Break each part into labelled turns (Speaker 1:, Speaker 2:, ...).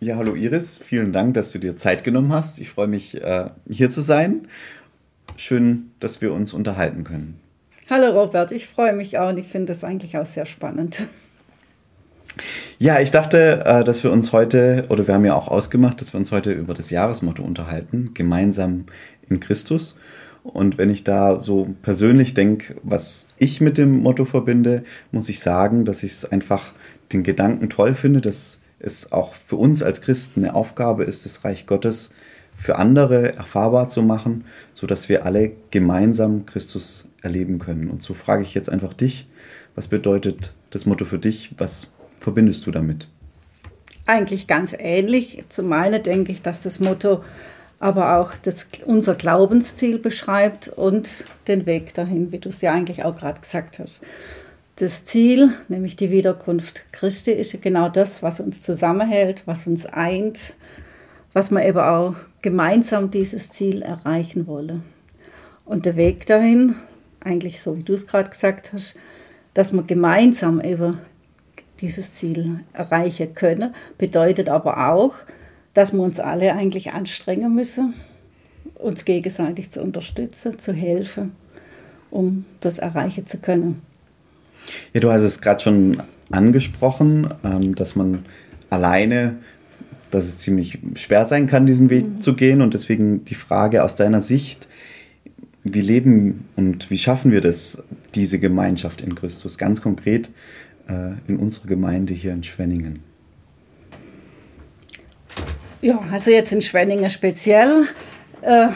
Speaker 1: Ja, hallo Iris, vielen Dank, dass du dir Zeit genommen hast. Ich freue mich, äh, hier zu sein. Schön, dass wir uns unterhalten können.
Speaker 2: Hallo Robert, ich freue mich auch und ich finde das eigentlich auch sehr spannend.
Speaker 1: Ja, ich dachte, äh, dass wir uns heute, oder wir haben ja auch ausgemacht, dass wir uns heute über das Jahresmotto unterhalten, gemeinsam in Christus. Und wenn ich da so persönlich denke, was ich mit dem Motto verbinde, muss ich sagen, dass ich es einfach den Gedanken toll finde, dass es auch für uns als Christen eine Aufgabe ist, das Reich Gottes für andere erfahrbar zu machen, sodass wir alle gemeinsam Christus erleben können. Und so frage ich jetzt einfach dich, was bedeutet das Motto für dich? Was verbindest du damit?
Speaker 2: Eigentlich ganz ähnlich. Zum einen denke ich, dass das Motto aber auch das, unser Glaubensziel beschreibt und den Weg dahin, wie du es ja eigentlich auch gerade gesagt hast. Das Ziel, nämlich die Wiederkunft Christi, ist genau das, was uns zusammenhält, was uns eint, was wir eben auch gemeinsam dieses Ziel erreichen wollen. Und der Weg dahin, eigentlich so wie du es gerade gesagt hast, dass wir gemeinsam eben dieses Ziel erreichen können, bedeutet aber auch, dass wir uns alle eigentlich anstrengen müssen, uns gegenseitig zu unterstützen, zu helfen, um das erreichen zu können.
Speaker 1: Ja, du hast es gerade schon angesprochen, ähm, dass man alleine, dass es ziemlich schwer sein kann, diesen Weg mhm. zu gehen. Und deswegen die Frage aus deiner Sicht, wie leben und wie schaffen wir das, diese Gemeinschaft in Christus, ganz konkret äh, in unserer Gemeinde hier in Schwenningen?
Speaker 2: Ja, also jetzt in Schwenningen speziell. Äh,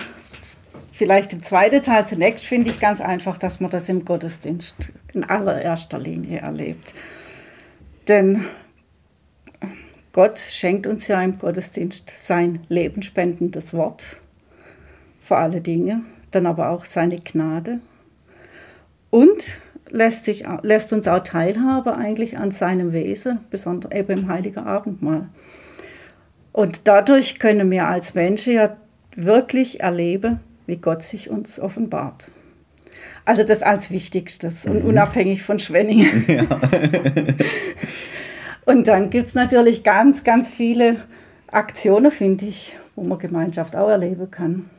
Speaker 2: vielleicht im zweiten Teil zunächst finde ich ganz einfach, dass man das im Gottesdienst in allererster Linie erlebt. Denn Gott schenkt uns ja im Gottesdienst sein lebenspendendes Wort vor alle Dinge, dann aber auch seine Gnade und lässt, sich, lässt uns auch Teilhabe eigentlich an seinem Wesen, besonders eben im Heiligen Abendmahl. Und dadurch können wir als Menschen ja wirklich erleben, wie Gott sich uns offenbart. Also das als Wichtigstes mhm. und unabhängig von Schwenningen. Ja. und dann gibt es natürlich ganz, ganz viele Aktionen, finde ich, wo man Gemeinschaft auch erleben kann.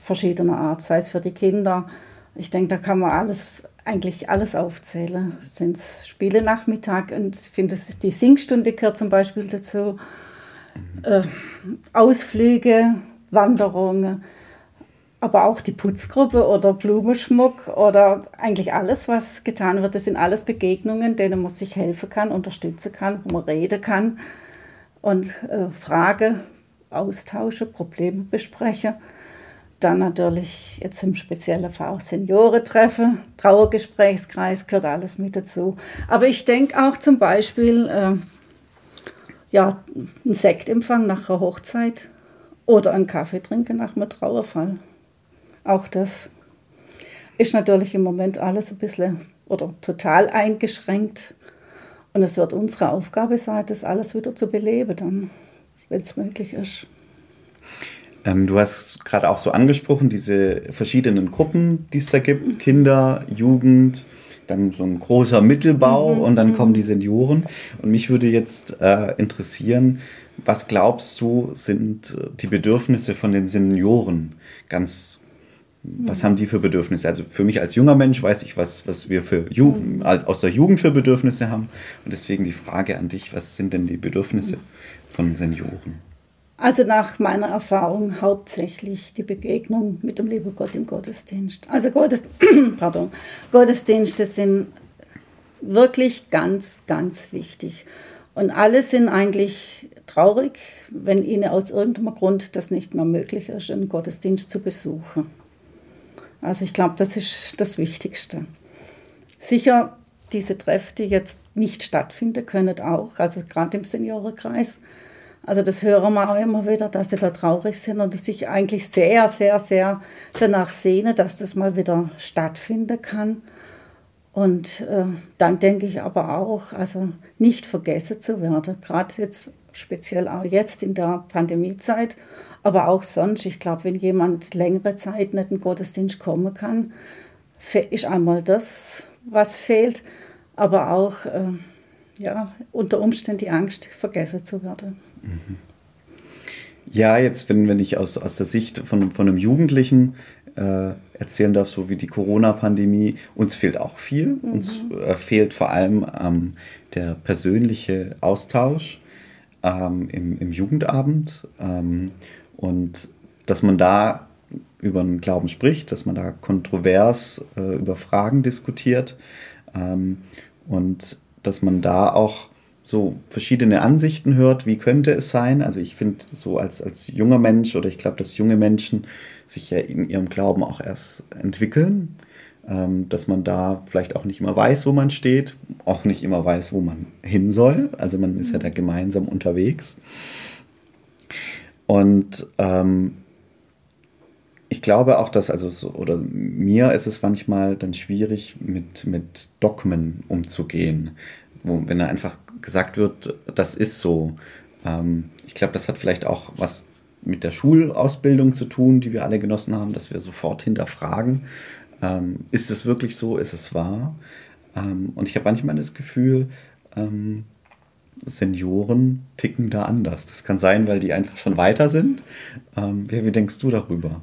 Speaker 2: Verschiedener Art, sei es für die Kinder. Ich denke, da kann man alles, eigentlich alles aufzählen. Sind es Spiele Nachmittag und ich finde, die Singstunde gehört zum Beispiel dazu. Mhm. Äh, Ausflüge, Wanderungen, aber auch die Putzgruppe oder Blumenschmuck oder eigentlich alles, was getan wird, das sind alles Begegnungen, denen man sich helfen kann, unterstützen kann, wo man reden kann und äh, Frage austausche, Probleme bespreche. Dann natürlich jetzt im speziellen Fall auch Seniorentreffen, Trauergesprächskreis gehört alles mit dazu. Aber ich denke auch zum Beispiel, äh, ja, ein Sektempfang nach einer Hochzeit oder einen Kaffee trinken nach einem Trauerfall. Auch das ist natürlich im Moment alles ein bisschen oder total eingeschränkt. Und es wird unsere Aufgabe sein, das alles wieder zu beleben, dann, wenn es möglich ist.
Speaker 1: Ähm, du hast gerade auch so angesprochen, diese verschiedenen Gruppen, die es da gibt: Kinder, Jugend, dann so ein großer Mittelbau mhm. und dann kommen die Senioren. Und mich würde jetzt äh, interessieren, was glaubst du, sind äh, die Bedürfnisse von den Senioren? Ganz, was haben die für Bedürfnisse? Also für mich als junger Mensch weiß ich, was, was wir für Jugend, als, aus der Jugend für Bedürfnisse haben. Und deswegen die Frage an dich, was sind denn die Bedürfnisse von Senioren?
Speaker 2: Also nach meiner Erfahrung hauptsächlich die Begegnung mit dem lieben Gott im Gottesdienst. Also Gottes, pardon, Gottesdienste sind wirklich ganz, ganz wichtig. Und alle sind eigentlich traurig, wenn ihnen aus irgendeinem Grund das nicht mehr möglich ist, einen Gottesdienst zu besuchen. Also ich glaube, das ist das Wichtigste. Sicher, diese Treffen, die jetzt nicht stattfinden können, auch, also gerade im Seniorenkreis. Also das hören wir auch immer wieder, dass sie da traurig sind und sich eigentlich sehr, sehr, sehr danach sehnen, dass das mal wieder stattfinden kann. Und äh, dann denke ich aber auch, also nicht vergessen zu werden, gerade jetzt speziell auch jetzt in der Pandemiezeit, aber auch sonst. Ich glaube, wenn jemand längere Zeit nicht in den Gottesdienst kommen kann, ist einmal das, was fehlt, aber auch, äh, ja, unter Umständen die Angst, vergessen zu werden. Mhm.
Speaker 1: Ja, jetzt, wenn, wenn ich aus, aus der Sicht von, von einem Jugendlichen äh, erzählen darf, so wie die Corona-Pandemie, uns fehlt auch viel. Mhm. Uns äh, fehlt vor allem ähm, der persönliche Austausch ähm, im, im Jugendabend ähm, und dass man da über den Glauben spricht, dass man da kontrovers äh, über Fragen diskutiert ähm, und dass man da auch so verschiedene Ansichten hört, wie könnte es sein. Also ich finde so als, als junger Mensch oder ich glaube, dass junge Menschen sich ja in ihrem Glauben auch erst entwickeln, dass man da vielleicht auch nicht immer weiß, wo man steht, auch nicht immer weiß, wo man hin soll. Also man ist ja da gemeinsam unterwegs. Und ähm, ich glaube auch, dass, also so, oder mir ist es manchmal dann schwierig, mit, mit Dogmen umzugehen. Wo, wenn da einfach gesagt wird, das ist so. Ähm, ich glaube, das hat vielleicht auch was mit der Schulausbildung zu tun, die wir alle genossen haben, dass wir sofort hinterfragen, ähm, ist es wirklich so, ist es wahr? Ähm, und ich habe manchmal das Gefühl, ähm, Senioren ticken da anders. Das kann sein, weil die einfach schon weiter sind. Ähm, wie, wie denkst du darüber?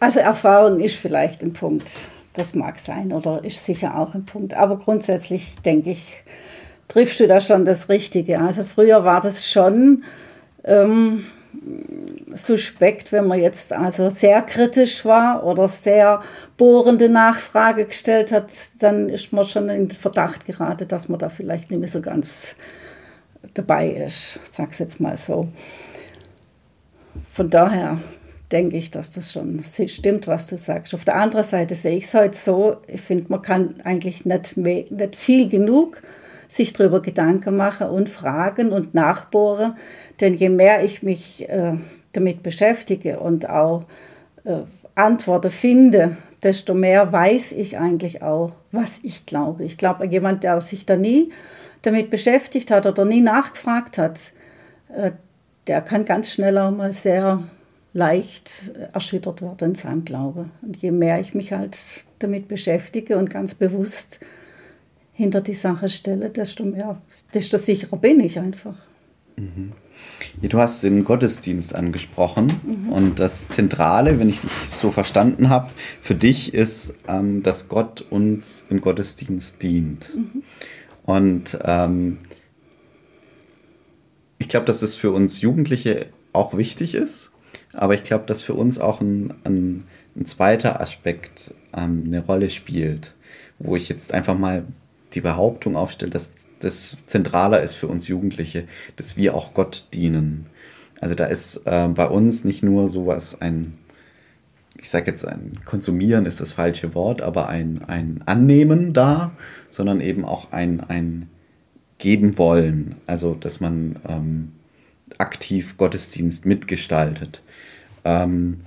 Speaker 2: Also Erfahrung ist vielleicht ein Punkt. Das mag sein oder ist sicher auch ein Punkt. Aber grundsätzlich denke ich, triffst du da schon das Richtige. Also früher war das schon ähm, suspekt, wenn man jetzt also sehr kritisch war oder sehr bohrende Nachfrage gestellt hat, dann ist man schon in Verdacht geraten, dass man da vielleicht nicht mehr so ganz dabei ist, sag's jetzt mal so. Von daher denke ich, dass das schon stimmt, was du sagst. Auf der anderen Seite sehe ich es heute so, ich finde, man kann eigentlich nicht, mehr, nicht viel genug sich darüber Gedanken machen und fragen und nachbohren. Denn je mehr ich mich äh, damit beschäftige und auch äh, Antworten finde, desto mehr weiß ich eigentlich auch, was ich glaube. Ich glaube, jemand, der sich da nie damit beschäftigt hat oder nie nachgefragt hat, äh, der kann ganz schnell auch mal sehr leicht erschüttert werden in seinem Glaube. Und je mehr ich mich halt damit beschäftige und ganz bewusst hinter die Sache stelle, desto mehr, desto sicherer bin ich einfach.
Speaker 1: Mhm. Ja, du hast den Gottesdienst angesprochen mhm. und das Zentrale, wenn ich dich so verstanden habe, für dich ist, ähm, dass Gott uns im Gottesdienst dient. Mhm. Und ähm, ich glaube, dass es für uns Jugendliche auch wichtig ist, aber ich glaube, dass für uns auch ein, ein, ein zweiter Aspekt ähm, eine Rolle spielt, wo ich jetzt einfach mal die Behauptung aufstelle, dass das zentraler ist für uns Jugendliche, dass wir auch Gott dienen. Also da ist äh, bei uns nicht nur sowas ein, ich sage jetzt ein Konsumieren ist das falsche Wort, aber ein, ein Annehmen da, sondern eben auch ein, ein Geben wollen. Also dass man ähm, aktiv Gottesdienst mitgestaltet. Ähm,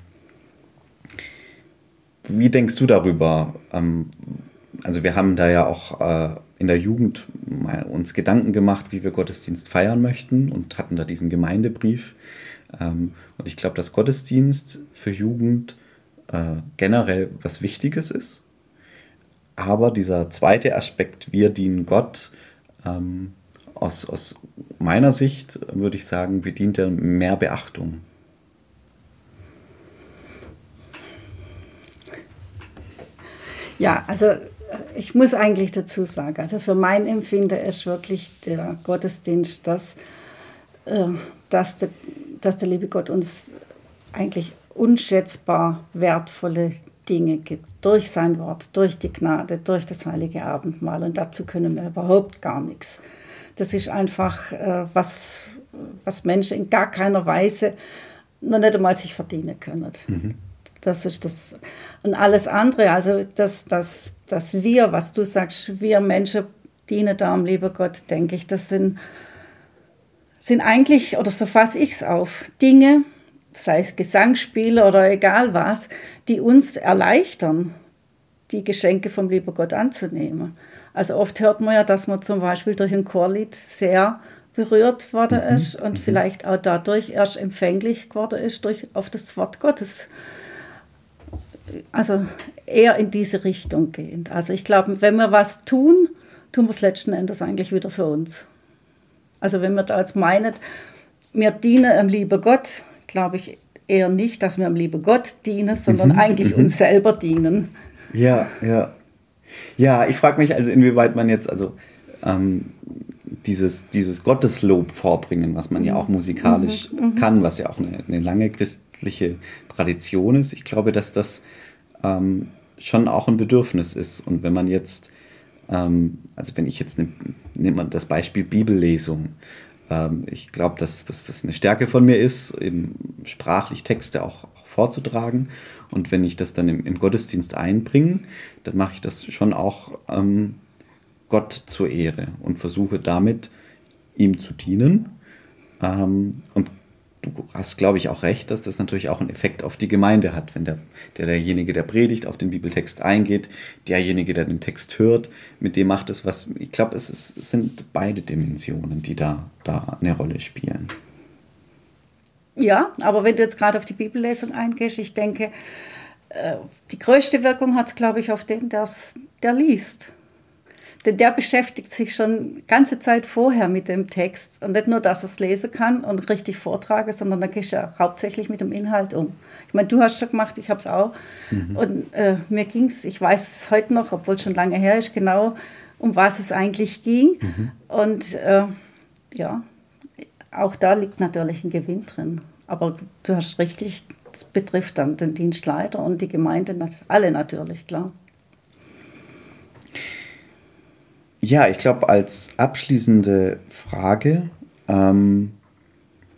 Speaker 1: wie denkst du darüber? Ähm, also wir haben da ja auch äh, in der Jugend mal uns Gedanken gemacht, wie wir Gottesdienst feiern möchten und hatten da diesen Gemeindebrief. Ähm, und ich glaube, dass Gottesdienst für Jugend äh, generell was Wichtiges ist. Aber dieser zweite Aspekt, wir dienen Gott, ähm, aus, aus meiner Sicht würde ich sagen, bedient er mehr Beachtung.
Speaker 2: Ja, also ich muss eigentlich dazu sagen, also für mein Empfinden ist wirklich der Gottesdienst das, äh, dass, der, dass der liebe Gott uns eigentlich unschätzbar wertvolle Dinge gibt. Durch sein Wort, durch die Gnade, durch das heilige Abendmahl. Und dazu können wir überhaupt gar nichts. Das ist einfach äh, was, was Menschen in gar keiner Weise noch nicht einmal sich verdienen können. Mhm. Das ist das. Und alles andere, also dass das, das wir, was du sagst, wir Menschen dienen da am lieber Gott, denke ich, das sind, sind eigentlich, oder so fasse ich es auf, Dinge, sei es Gesangsspiele oder egal was, die uns erleichtern, die Geschenke vom lieber Gott anzunehmen. Also oft hört man ja, dass man zum Beispiel durch ein Chorlied sehr berührt worden mhm. ist und mhm. vielleicht auch dadurch erst empfänglich geworden ist durch, auf das Wort Gottes also eher in diese Richtung gehend. Also ich glaube, wenn wir was tun, tun wir es letzten Endes eigentlich wieder für uns. Also wenn wir da jetzt meinen, wir dienen am lieben Gott, glaube ich eher nicht, dass wir am lieben Gott dienen, sondern mhm. eigentlich uns selber dienen.
Speaker 1: Ja, ja. Ja, ich frage mich also, inwieweit man jetzt, also ähm, dieses, dieses Gotteslob vorbringen, was man ja auch musikalisch mhm, mhm. kann, was ja auch eine, eine, lange christliche Tradition ist. Ich glaube, dass das ähm, schon auch ein Bedürfnis ist. Und wenn man jetzt, ähm, also wenn ich jetzt, ne, das Beispiel Bibellesung, ähm, ich glaube, dass, dass das eine Stärke von mir ist, eben sprachlich Texte auch, auch vorzutragen. Und wenn ich das dann im, im Gottesdienst einbringe, dann mache ich das schon auch ähm, Gott zur Ehre und versuche damit ihm zu dienen. Ähm, und du hast, glaube ich, auch recht, dass das natürlich auch einen Effekt auf die Gemeinde hat, wenn der, der derjenige, der predigt, auf den Bibeltext eingeht, derjenige, der den Text hört, mit dem macht es was. Ich glaube, es, es sind beide Dimensionen, die da, da eine Rolle spielen.
Speaker 2: Ja, aber wenn du jetzt gerade auf die Bibellesung eingehst, ich denke, äh, die größte Wirkung hat es, glaube ich, auf den, der liest. Denn der beschäftigt sich schon ganze Zeit vorher mit dem Text und nicht nur, dass er es lesen kann und richtig vortrage, sondern da gehst du hauptsächlich mit dem Inhalt um. Ich meine, du hast es schon gemacht, ich habe es auch. Mhm. Und äh, mir ging es, ich weiß es heute noch, obwohl es schon lange her ist, genau, um was es eigentlich ging. Mhm. Und äh, ja, auch da liegt natürlich ein Gewinn drin. Aber du hast richtig, es betrifft dann den Dienstleiter und die Gemeinde, alle natürlich, klar.
Speaker 1: Ja, ich glaube, als abschließende Frage ähm,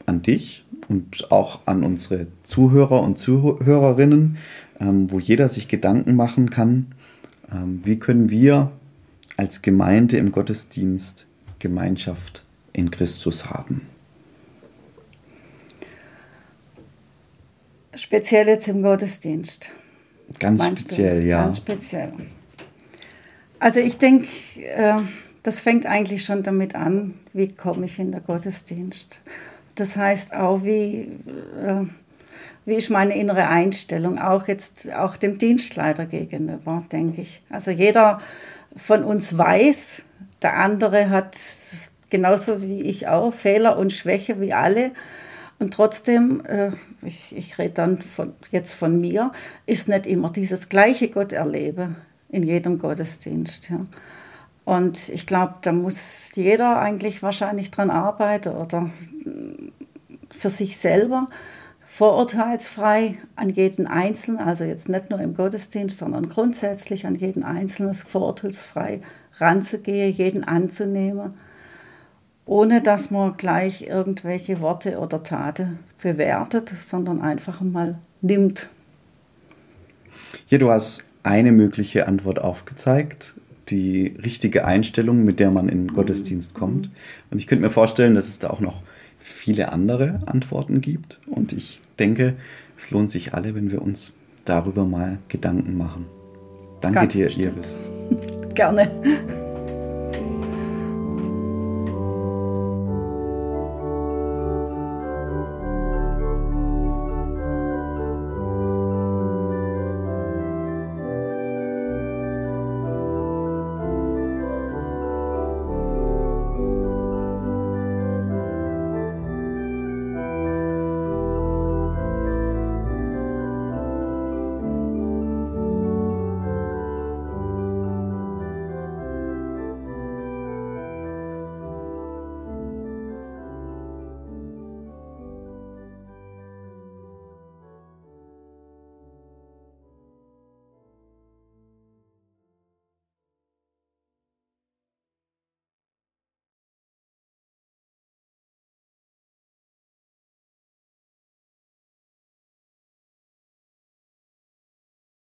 Speaker 1: an dich und auch an unsere Zuhörer und Zuhörerinnen, ähm, wo jeder sich Gedanken machen kann, ähm, wie können wir als Gemeinde im Gottesdienst Gemeinschaft in Christus haben?
Speaker 2: Speziell jetzt im Gottesdienst.
Speaker 1: Ganz speziell, du? ja.
Speaker 2: Ganz speziell. Also ich denke, äh, das fängt eigentlich schon damit an, wie komme ich in den Gottesdienst. Das heißt auch, wie, äh, wie ist meine innere Einstellung, auch jetzt auch dem Dienstleiter gegenüber, denke ich. Also jeder von uns weiß, der andere hat genauso wie ich auch Fehler und Schwäche wie alle. Und trotzdem, äh, ich, ich rede dann von, jetzt von mir, ist nicht immer dieses gleiche Gott erlebe in jedem Gottesdienst. Ja. Und ich glaube, da muss jeder eigentlich wahrscheinlich dran arbeiten oder für sich selber vorurteilsfrei an jeden Einzelnen, also jetzt nicht nur im Gottesdienst, sondern grundsätzlich an jeden Einzelnen vorurteilsfrei ranzugehen, jeden anzunehmen, ohne dass man gleich irgendwelche Worte oder Taten bewertet, sondern einfach mal nimmt.
Speaker 1: Hier, du hast eine mögliche Antwort aufgezeigt, die richtige Einstellung, mit der man in den Gottesdienst kommt. Und ich könnte mir vorstellen, dass es da auch noch viele andere Antworten gibt. Und ich denke, es lohnt sich alle, wenn wir uns darüber mal Gedanken machen. Danke Ganz dir, bestimmt. Iris.
Speaker 2: Gerne.